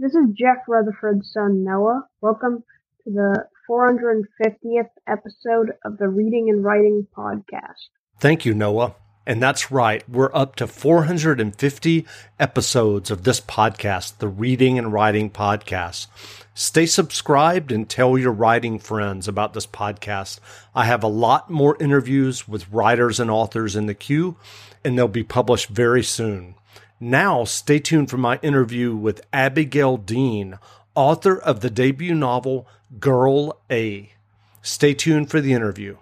This is Jeff Rutherford's son Noah. Welcome to the 450th episode of the Reading and Writing Podcast. Thank you, Noah. And that's right, we're up to 450 episodes of this podcast, the Reading and Writing Podcast. Stay subscribed and tell your writing friends about this podcast. I have a lot more interviews with writers and authors in the queue, and they'll be published very soon. Now, stay tuned for my interview with Abigail Dean, author of the debut novel Girl A. Stay tuned for the interview.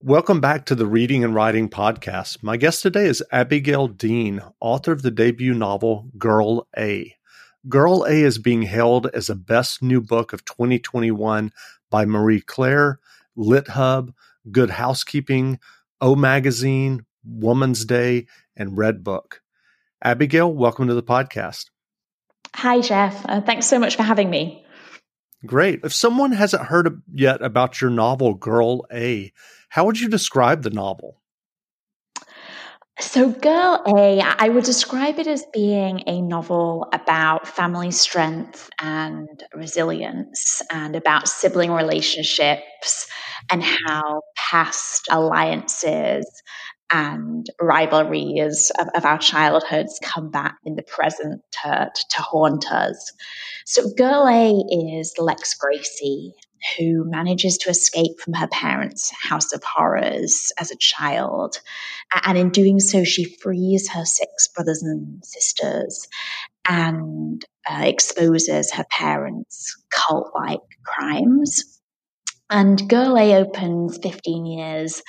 Welcome back to the Reading and Writing Podcast. My guest today is Abigail Dean, author of the debut novel Girl A. Girl A is being hailed as the best new book of 2021 by Marie Claire, LitHub, Good Housekeeping, O Magazine, Woman's Day, and Redbook. Abigail, welcome to the podcast. Hi, Jeff. Uh, thanks so much for having me. Great. If someone hasn't heard yet about your novel, Girl A, how would you describe the novel? So, Girl A, I would describe it as being a novel about family strength and resilience and about sibling relationships and how past alliances and rivalries of, of our childhoods come back in the present to, to haunt us. So, Girl A is Lex Gracie, who manages to escape from her parents' house of horrors as a child. And in doing so, she frees her six brothers and sisters and uh, exposes her parents' cult like crimes. And Girl A opens 15 years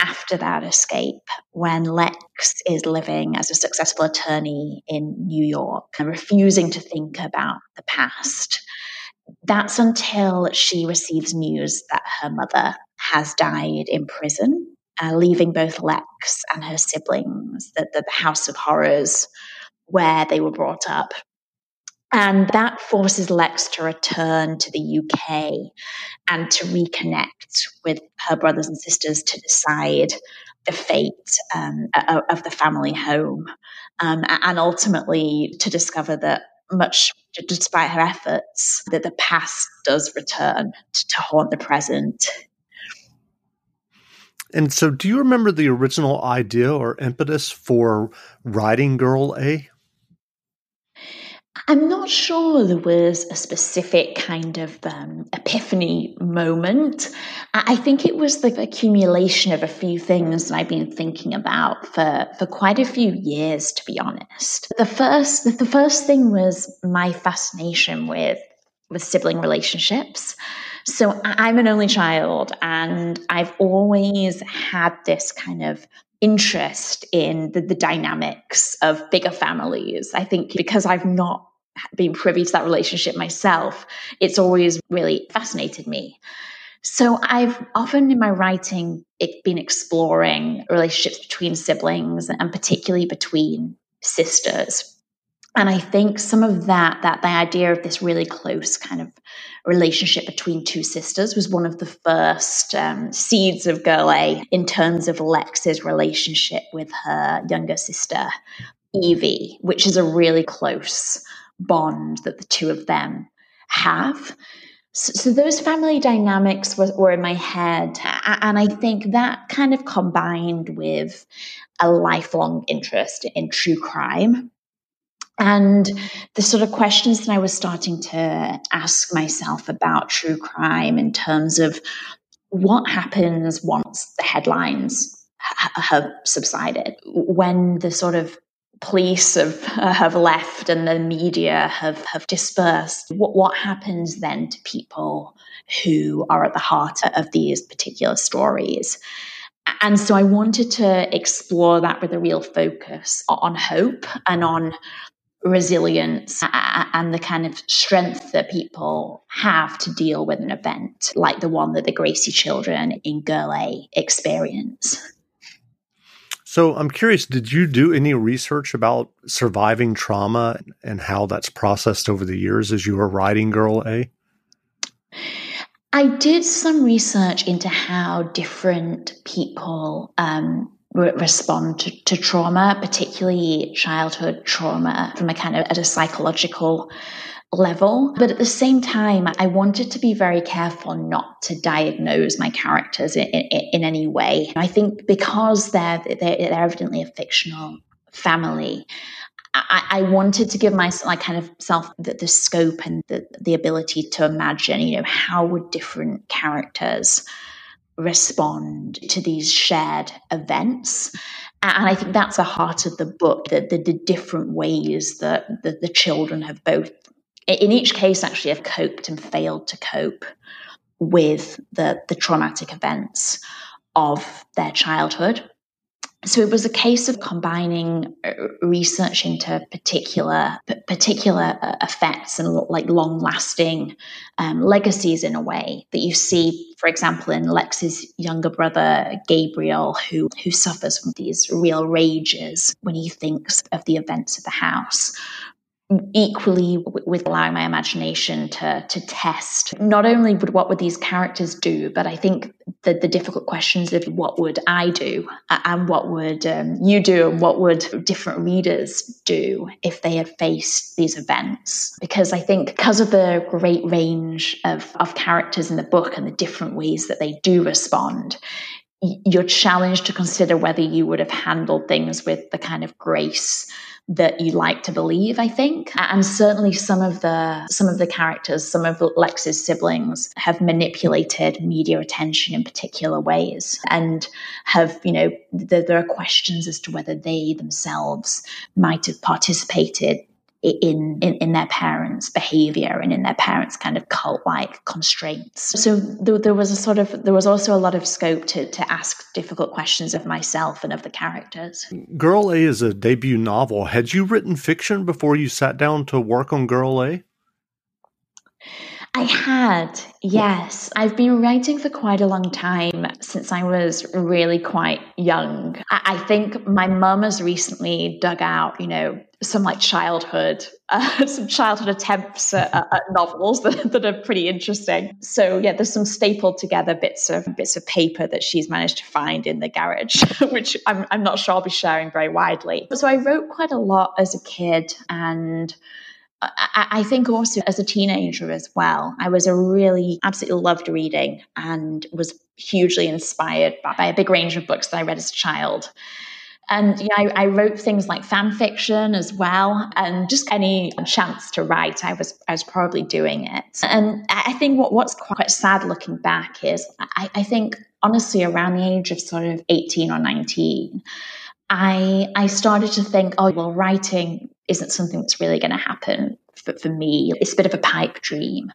after that escape when Lex is living as a successful attorney in New York and refusing to think about the past. That's until she receives news that her mother has died in prison, uh, leaving both Lex and her siblings, the, the House of Horrors, where they were brought up. And that forces Lex to return to the UK and to reconnect with her brothers and sisters to decide the fate um, of the family home. Um, and ultimately to discover that much despite her efforts, that the past does return to, to haunt the present. And so, do you remember the original idea or impetus for writing Girl A? I'm not sure there was a specific kind of um, epiphany moment. I think it was the accumulation of a few things that I've been thinking about for, for quite a few years, to be honest. The first, the first thing was my fascination with, with sibling relationships. So I'm an only child, and I've always had this kind of interest in the, the, dynamics of bigger families. I think because I've not been privy to that relationship myself, it's always really fascinated me. So I've often in my writing been exploring relationships between siblings and particularly between sisters. And I think some of that, that the idea of this really close kind of relationship between two sisters was one of the first um, seeds of Girl A in terms of Lex's relationship with her younger sister, Evie, which is a really close bond that the two of them have. So, so those family dynamics were, were in my head. And I think that kind of combined with a lifelong interest in true crime and the sort of questions that I was starting to ask myself about true crime in terms of what happens once the headlines have subsided, when the sort of police have uh, have left and the media have have dispersed what what happens then to people who are at the heart of these particular stories? And so i wanted to explore that with a real focus on hope and on resilience and the kind of strength that people have to deal with an event like the one that the Gracie children in Girl A experience. So I'm curious, did you do any research about surviving trauma and how that's processed over the years as you were writing Girl A? I did some research into how different people um, re- respond to, to trauma, particularly childhood trauma, from a kind of at a psychological level. But at the same time, I wanted to be very careful not to diagnose my characters in, in, in any way. I think because they're, they're, they're evidently a fictional family, I, I, wanted to give myself like kind of self the, the scope and the, the ability to imagine, you know, how would different characters respond to these shared events. And I think that's the heart of the book, the, the, the different ways that the, the children have both, in each case, actually have coped and failed to cope with the, the traumatic events of their childhood so it was a case of combining uh, research into particular particular uh, effects and like long lasting um, legacies in a way that you see for example in lex's younger brother gabriel who who suffers from these real rages when he thinks of the events of the house equally with allowing my imagination to to test. Not only would what would these characters do but i think the, the difficult questions of what would i do and what would um, you do and what would different readers do if they had faced these events. Because i think because of the great range of, of characters in the book and the different ways that they do respond you're challenged to consider whether you would have handled things with the kind of grace that you like to believe i think. And certainly some of the some of the characters some of lex's siblings have manipulated media attention in particular ways and have you know there, there are questions as to whether they themselves might have participated in, in, in their parents' behavior and in their parents' kind of cult-like constraints. So there, there, was a sort of there was also a lot of scope to to ask difficult questions of myself and of the characters. Girl A is a debut novel. Had you written fiction before you sat down to work on Girl A? I had, yes. I've been writing for quite a long time since I was really quite young. I, think my mum has recently dug out, you know, some like childhood, uh, some childhood attempts at, at novels that, that, are pretty interesting. So yeah, there's some stapled together bits of bits of paper that she's managed to find in the garage, which I'm, I'm not sure I'll be sharing very widely. So I wrote quite a lot as a kid and I, think also as a teenager as well, I was a really absolutely loved reading and was hugely inspired by, by a big range of books that I read as a child. And you know, I, I, wrote things like fan fiction as well, and just any chance to write, I was I was probably doing it. And I think what, what's quite sad looking back is I, I think honestly around the age of sort of eighteen or nineteen, I I started to think, oh well, writing isn't something that's really going to happen for, for me. It's a bit of a pipe dream.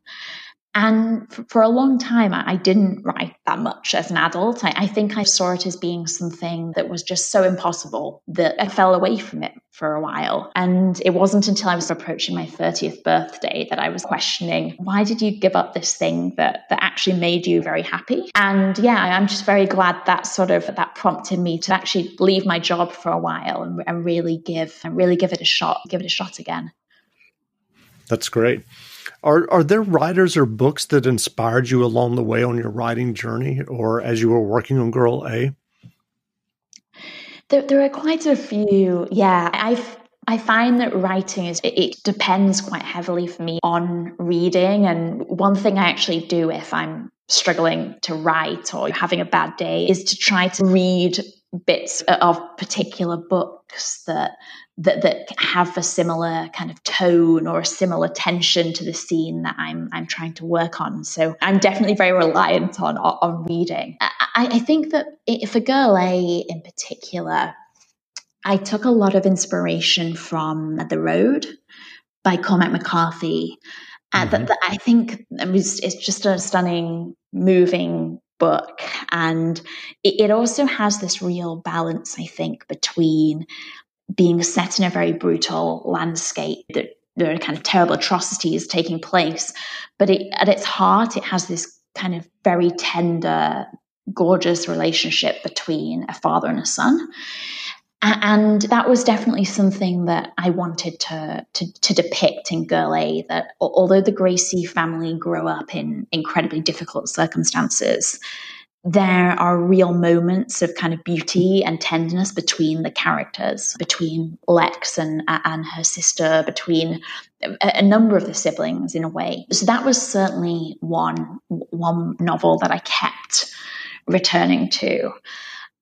And for, a long time, I, didn't write that much as an adult. I, I, think I saw it as being something that was just so impossible that I fell away from it for a while. And it wasn't until I was approaching my 30th birthday that I was questioning why did you give up this thing that, that actually made you very happy? And yeah, I'm just very glad that sort of that prompted me to actually leave my job for a while and, and really give and really give it a shot, give it a shot again. That's great. Are are there writers or books that inspired you along the way on your writing journey, or as you were working on Girl A? There, there are quite a few. Yeah, I've I find that writing is it, depends quite heavily for me on reading, and one thing I actually do if I'm struggling to write or having a bad day is to try to read bits of particular books that that that have a similar kind of tone or a similar tension to the scene that I'm I'm trying to work on. So I'm definitely very reliant on on reading. I, I think that for Girl A in particular, I took a lot of inspiration from The Road by Cormac McCarthy. And mm-hmm. that, that I think it was, it's just a stunning, moving book. And it, it also has this real balance, I think, between being set in a very brutal landscape that there are kind of terrible atrocities taking place. But it, at its heart, it has this kind of very tender, gorgeous relationship between a father and a son. And that was definitely something that I wanted to, to, to depict in Girl A. That although the Gracie family grew up in incredibly difficult circumstances, there are real moments of kind of beauty and tenderness between the characters, between Lex and, uh, and her sister, between a, a, number of the siblings in a way. So that was certainly one, one novel that I kept returning to.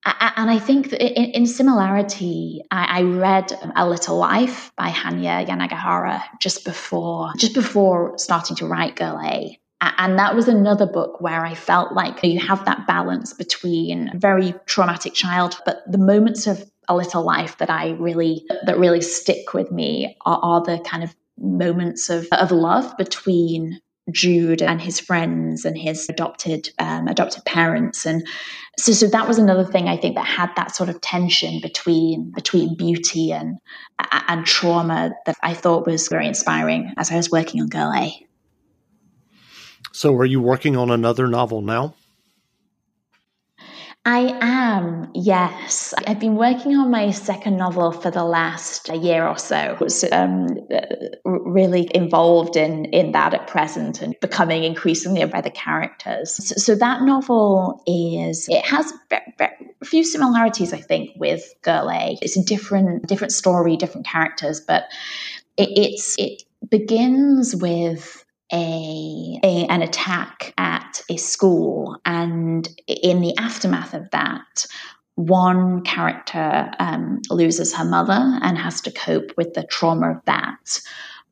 And I think that in, similarity, I, read A Little Life by Hanya Yanagihara just before just before starting to write Girl A. And that was another book where I felt like you have that balance between very traumatic child, but the moments of a little life that I really that really stick with me are, are the kind of moments of, of love between Jude and his friends and his adopted um, adopted parents, and so so that was another thing I think that had that sort of tension between between beauty and and trauma that I thought was very inspiring as I was working on Girl A. So, are you working on another novel now? I am, yes. I've been working on my second novel for the last year or so. I was um, really involved in, in that at present and becoming increasingly aware of the characters. So, so, that novel is, it has a few similarities, I think, with Girl A. It's a different, different story, different characters, but it, it's, it begins with a, a, an attack at a school, and in the aftermath of that, one character um, loses her mother and has to cope with the trauma of that.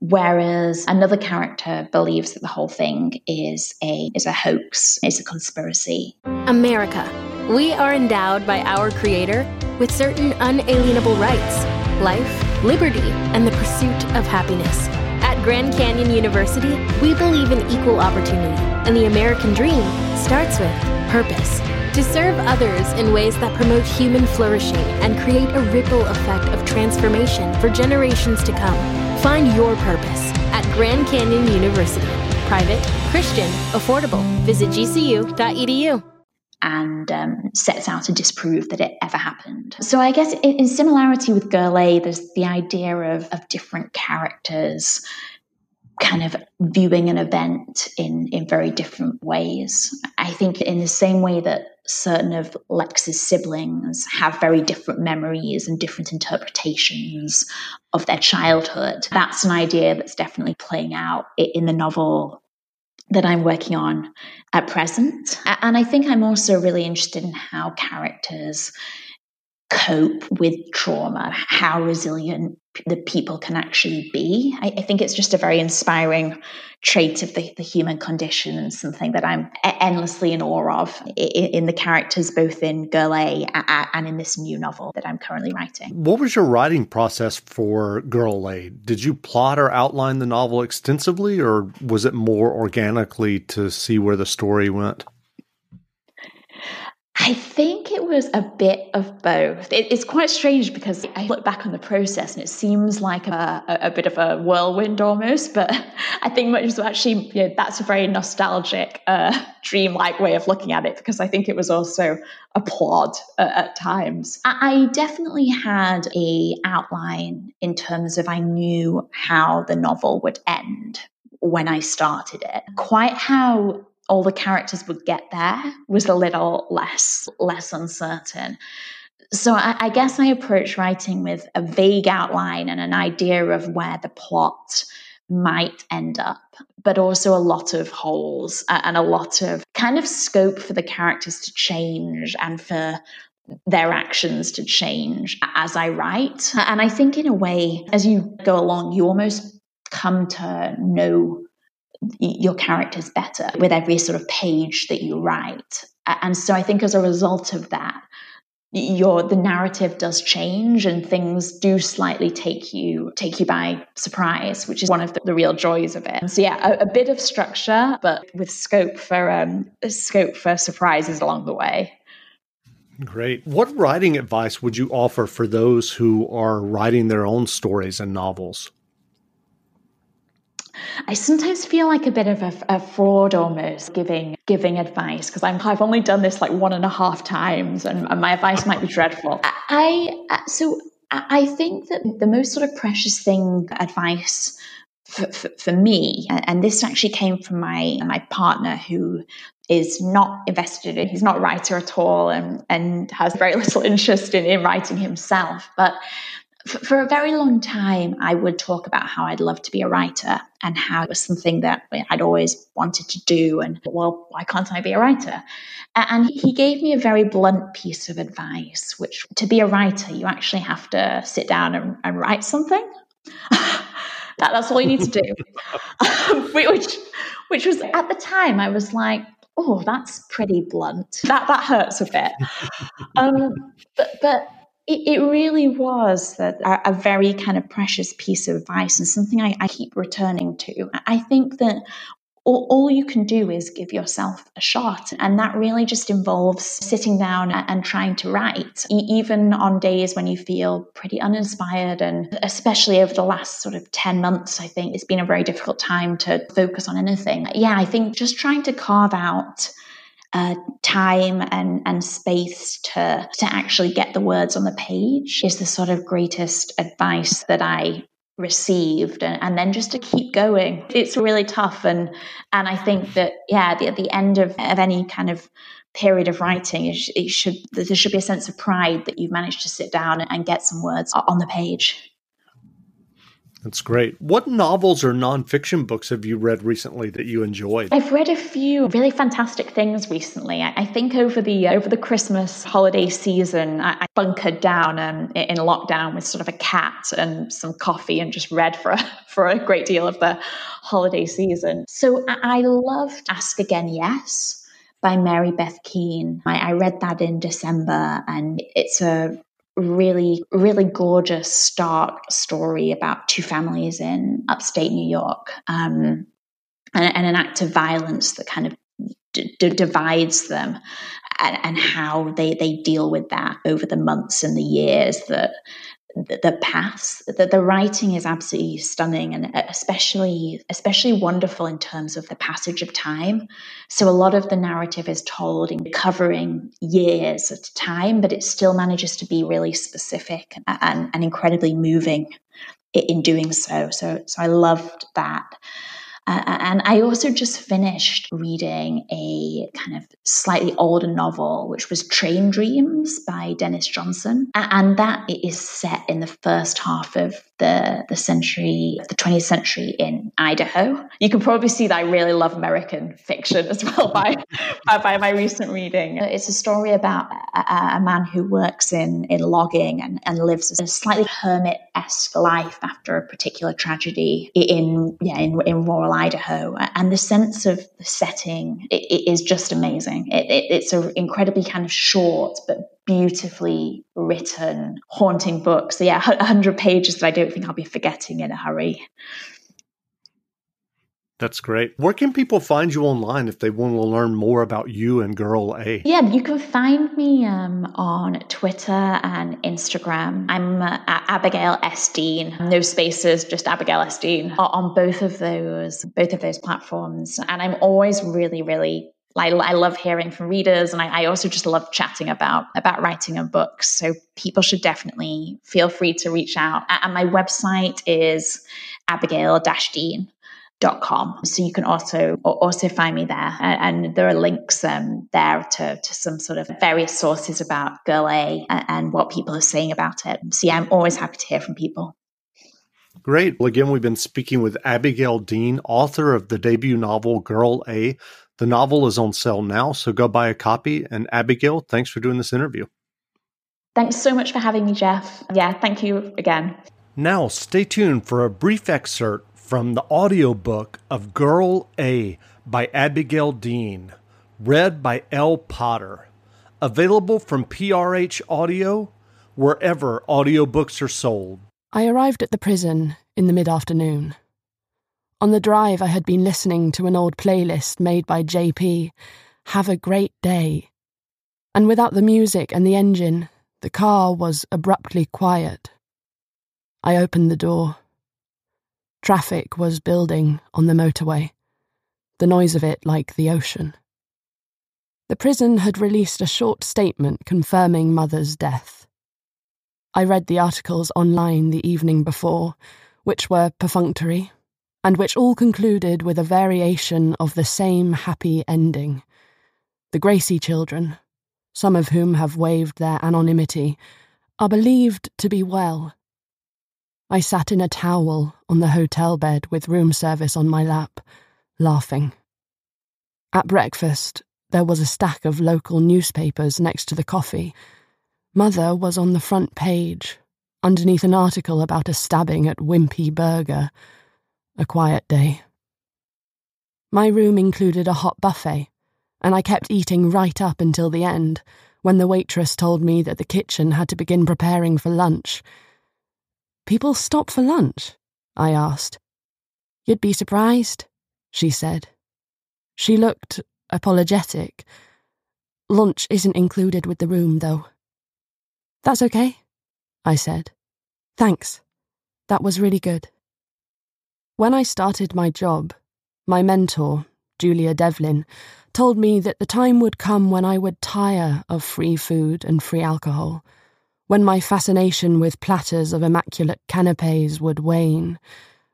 Whereas another character believes that the whole thing is a is a hoax, is a conspiracy. America. We are endowed by our Creator with certain unalienable rights life, liberty, and the pursuit of happiness. Grand Canyon University, we believe in equal opportunity, and the American dream starts with purpose. To serve others in ways that promote human flourishing and create a ripple effect of transformation for generations to come. Find your purpose at Grand Canyon University. Private, Christian, affordable. Visit gcu.edu and um, sets out to disprove that it ever happened. So I guess in, in similarity with Girl A, there's the idea of, of different characters kind of viewing an event in, in very different ways. I think in the same way that certain of Lex's siblings have very different memories and different interpretations of their childhood, that's an idea that's definitely playing out in the novel that I'm working on at present. And I think I'm also really interested in how characters cope with trauma, how resilient the people can actually be. I, I, think it's just a very inspiring trait of the, the human condition and something that I'm endlessly in awe of in, in the characters, both in Girl A and in this new novel that I'm currently writing. What was your writing process for Girl A? Did you plot or outline the novel extensively, or was it more organically to see where the story went? I think it was a bit of both. It, it's quite strange because I look back on the process and it seems like a, a, a bit of a whirlwind almost, but I think much actually you know, that's a very nostalgic, uh, dreamlike way of looking at it because I think it was also a plot uh, at times. I, I definitely had a outline in terms of I knew how the novel would end when I started it. Quite how all the characters would get there was a little less less uncertain. So I, I guess I approach writing with a vague outline and an idea of where the plot might end up, but also a lot of holes and a lot of kind of scope for the characters to change and for their actions to change as I write. And I think, in a way, as you go along, you almost come to know your characters better with every sort of page that you write. And so I think as a result of that, your the narrative does change and things do slightly take you take you by surprise which is one of the, the real joys of it so yeah a, a, bit of structure but with scope for um scope for surprises along the way Great. What writing advice would you offer for those who are writing their own stories and novels? I sometimes feel like a bit of a, a fraud almost giving giving advice because I've only done this like one and a half times, and, and my advice might be dreadful. I, I uh, so I think that the most sort of precious thing advice for, for, for, me, and this actually came from my my partner who is not invested in, he's not a writer at all and, and has very little interest in, in writing himself. But for a very long time, I would talk about how I'd love to be a writer and how it was something that I'd always wanted to do. And well, why can't I be a writer? And he gave me a very blunt piece of advice, which to be a writer, you actually have to sit down and, and write something. that, that's all you need to do. which, which was at the time, I was like, oh, that's pretty blunt. That that hurts a bit. Um, but but it, it really was a, a, very kind of precious piece of advice and something I, I keep returning to. I think that all, all, you can do is give yourself a shot. And that really just involves sitting down and trying to write, even on days when you feel pretty uninspired. And especially over the last sort of 10 months, I think it's been a very difficult time to focus on anything. Yeah, I think just trying to carve out uh, time and, and space to to actually get the words on the page is the sort of greatest advice that I received. And, and then just to keep going. It's really tough. And and i think that yeah the, at the end of, of any kind of period of writing it, it should there should be a sense of pride that you've managed to sit down and get some words on the page that's great. What novels or nonfiction books have you read recently that you enjoyed? I've read a few really fantastic things recently. I, think over the over the Christmas holiday season, I, I bunkered down um, in lockdown with sort of a cat and some coffee and just read for a, for a great deal of the holiday season. So I, I loved Ask Again Yes by Mary Beth Keane. I, I, read that in December, and it's a really, really gorgeous, stark story about two families in upstate New York um, and, and, an act of violence that kind of d- d- divides them and, and, how they, they deal with that over the months and the years that the, paths the, the writing is absolutely stunning and uh, especially especially wonderful in terms of the passage of time. So a lot of the narrative is told in covering years at a time but it still manages to be really specific and, and incredibly moving in doing so. So so i loved that uh, and I also just finished reading a kind of slightly older novel, which was Train Dreams by Denis Johnson. And that is set in the first half of the, the century, the 20th century in Idaho. You can probably see that I really love American fiction as well by, by, by my recent reading. It's a story about a, a, man who works in, in logging and, and lives a slightly hermit esque life after a particular tragedy in, yeah, in, in rural Idaho. And the sense of the setting it, it is just amazing. It, it, it's an incredibly kind of short but beautifully written, haunting book. So, yeah, 100 pages that I don't think I'll be forgetting in a hurry. That's great. Where can people find you online if they want to learn more about you and Girl A? Yeah, you can find me um, on Twitter and Instagram. I'm uh, Abigail S. Dean. No spaces, just Abigail S. Dean on both of those, both of those platforms. And I'm always really, really I, I love hearing from readers, and I, I, also just love chatting about about writing and books. So people should definitely feel free to reach out. And my website is abigail-dean dot com so you can also also find me there and, there are links um, there to, to some sort of various sources about girl a and what people are saying about it so yeah i'm always happy to hear from people Great. Well, again, we've been speaking with Abigail Dean, author of the debut novel Girl A. The novel is on sale now, so go buy a copy. And Abigail, thanks for doing this interview. Thanks so much for having me, Jeff. Yeah, thank you again. Now, stay tuned for a brief excerpt from the audiobook of Girl A by Abigail Dean, read by L. Potter. Available from PRH Audio, wherever audiobooks are sold. I arrived at the prison in the mid afternoon. On the drive, I had been listening to an old playlist made by JP, Have a Great Day. And without the music and the engine, the car was abruptly quiet. I opened the door. Traffic was building on the motorway, the noise of it like the ocean. The prison had released a short statement confirming Mother's death. I read the articles online the evening before, which were perfunctory and which all concluded with a variation of the same happy ending the Gracie children, some of whom have waived their anonymity, are believed to be well. I sat in a towel on the hotel bed with room service on my lap, laughing. At breakfast, there was a stack of local newspapers next to the coffee. Mother was on the front page, underneath an article about a stabbing at Wimpy Burger. A quiet day. My room included a hot buffet, and I kept eating right up until the end, when the waitress told me that the kitchen had to begin preparing for lunch. People stop for lunch? I asked. You'd be surprised, she said. She looked apologetic. Lunch isn't included with the room, though. That's okay, I said. Thanks. That was really good. When I started my job, my mentor, Julia Devlin, told me that the time would come when I would tire of free food and free alcohol, when my fascination with platters of immaculate canapes would wane,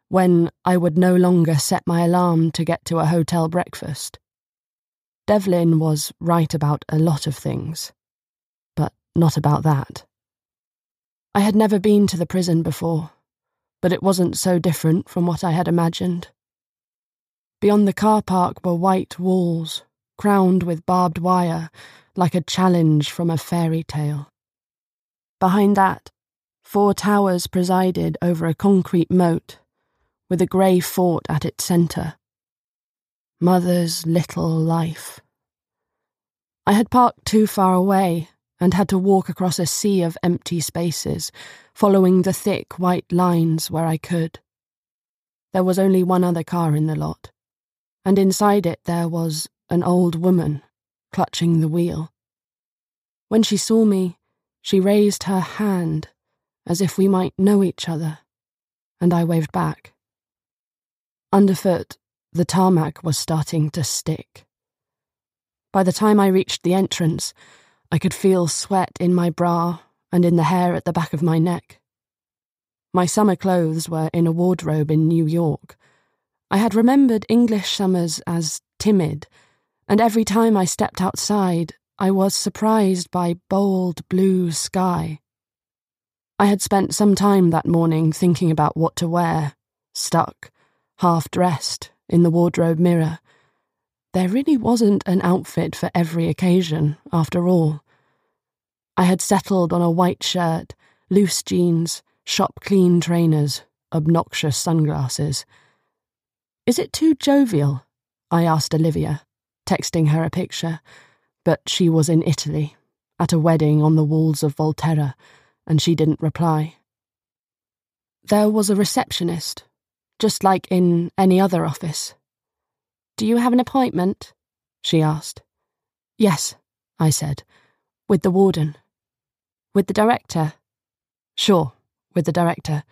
when I would no longer set my alarm to get to a hotel breakfast. Devlin was right about a lot of things, but not about that. I had never been to the prison before, but it wasn't so different from what I had imagined. Beyond the car park were white walls, crowned with barbed wire, like a challenge from a fairy tale. Behind that, four towers presided over a concrete moat, with a grey fort at its centre. Mother's little life. I had parked too far away and had to walk across a sea of empty spaces, following the thick white lines where I could. There was only one other car in the lot, and inside it there was an old woman clutching the wheel. When she saw me, she raised her hand as if we might know each other, and I waved back. Underfoot, the tarmac was starting to stick. By the time I reached the entrance, I could feel sweat in my bra and in the hair at the back of my neck. My summer clothes were in a wardrobe in New York. I had remembered English summers as timid, and every time I stepped outside, I was surprised by bold blue sky. I had spent some time that morning thinking about what to wear, stuck, half dressed, in the wardrobe mirror there really wasn't an outfit for every occasion, after all. I had settled on a white shirt, loose jeans, shop clean trainers, obnoxious sunglasses. Is it too jovial? I asked Olivia, texting her a picture, but she was in Italy, at a wedding on the walls of Volterra, and she didn't reply. There was a receptionist, just like in any other office. Do you have an appointment? she asked. Yes, I said. With the warden. With the director? Sure, with the director.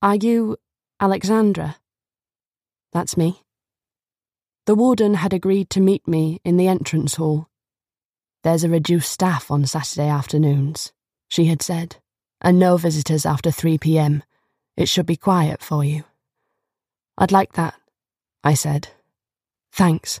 Are you Alexandra? That's me. The warden had agreed to meet me in the entrance hall. There's a reduced staff on Saturday afternoons, she had said, and no visitors after 3 p.m. It should be quiet for you. I'd like that, I said, Thanks.